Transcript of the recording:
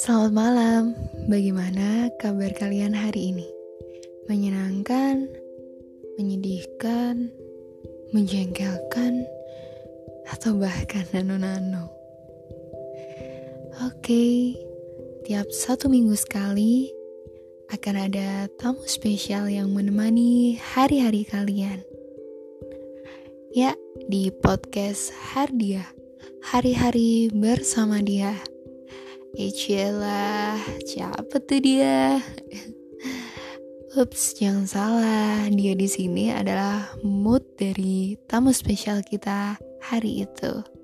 Selamat malam, bagaimana kabar kalian hari ini? Menyenangkan, menyedihkan, menjengkelkan, atau bahkan nano-nano? Oke, tiap satu minggu sekali akan ada tamu spesial yang menemani hari-hari kalian. Ya, di podcast Hardia, hari-hari bersama dia. Icilah, siapa tuh dia? Ups, jangan salah, dia di sini adalah mood dari tamu spesial kita hari itu.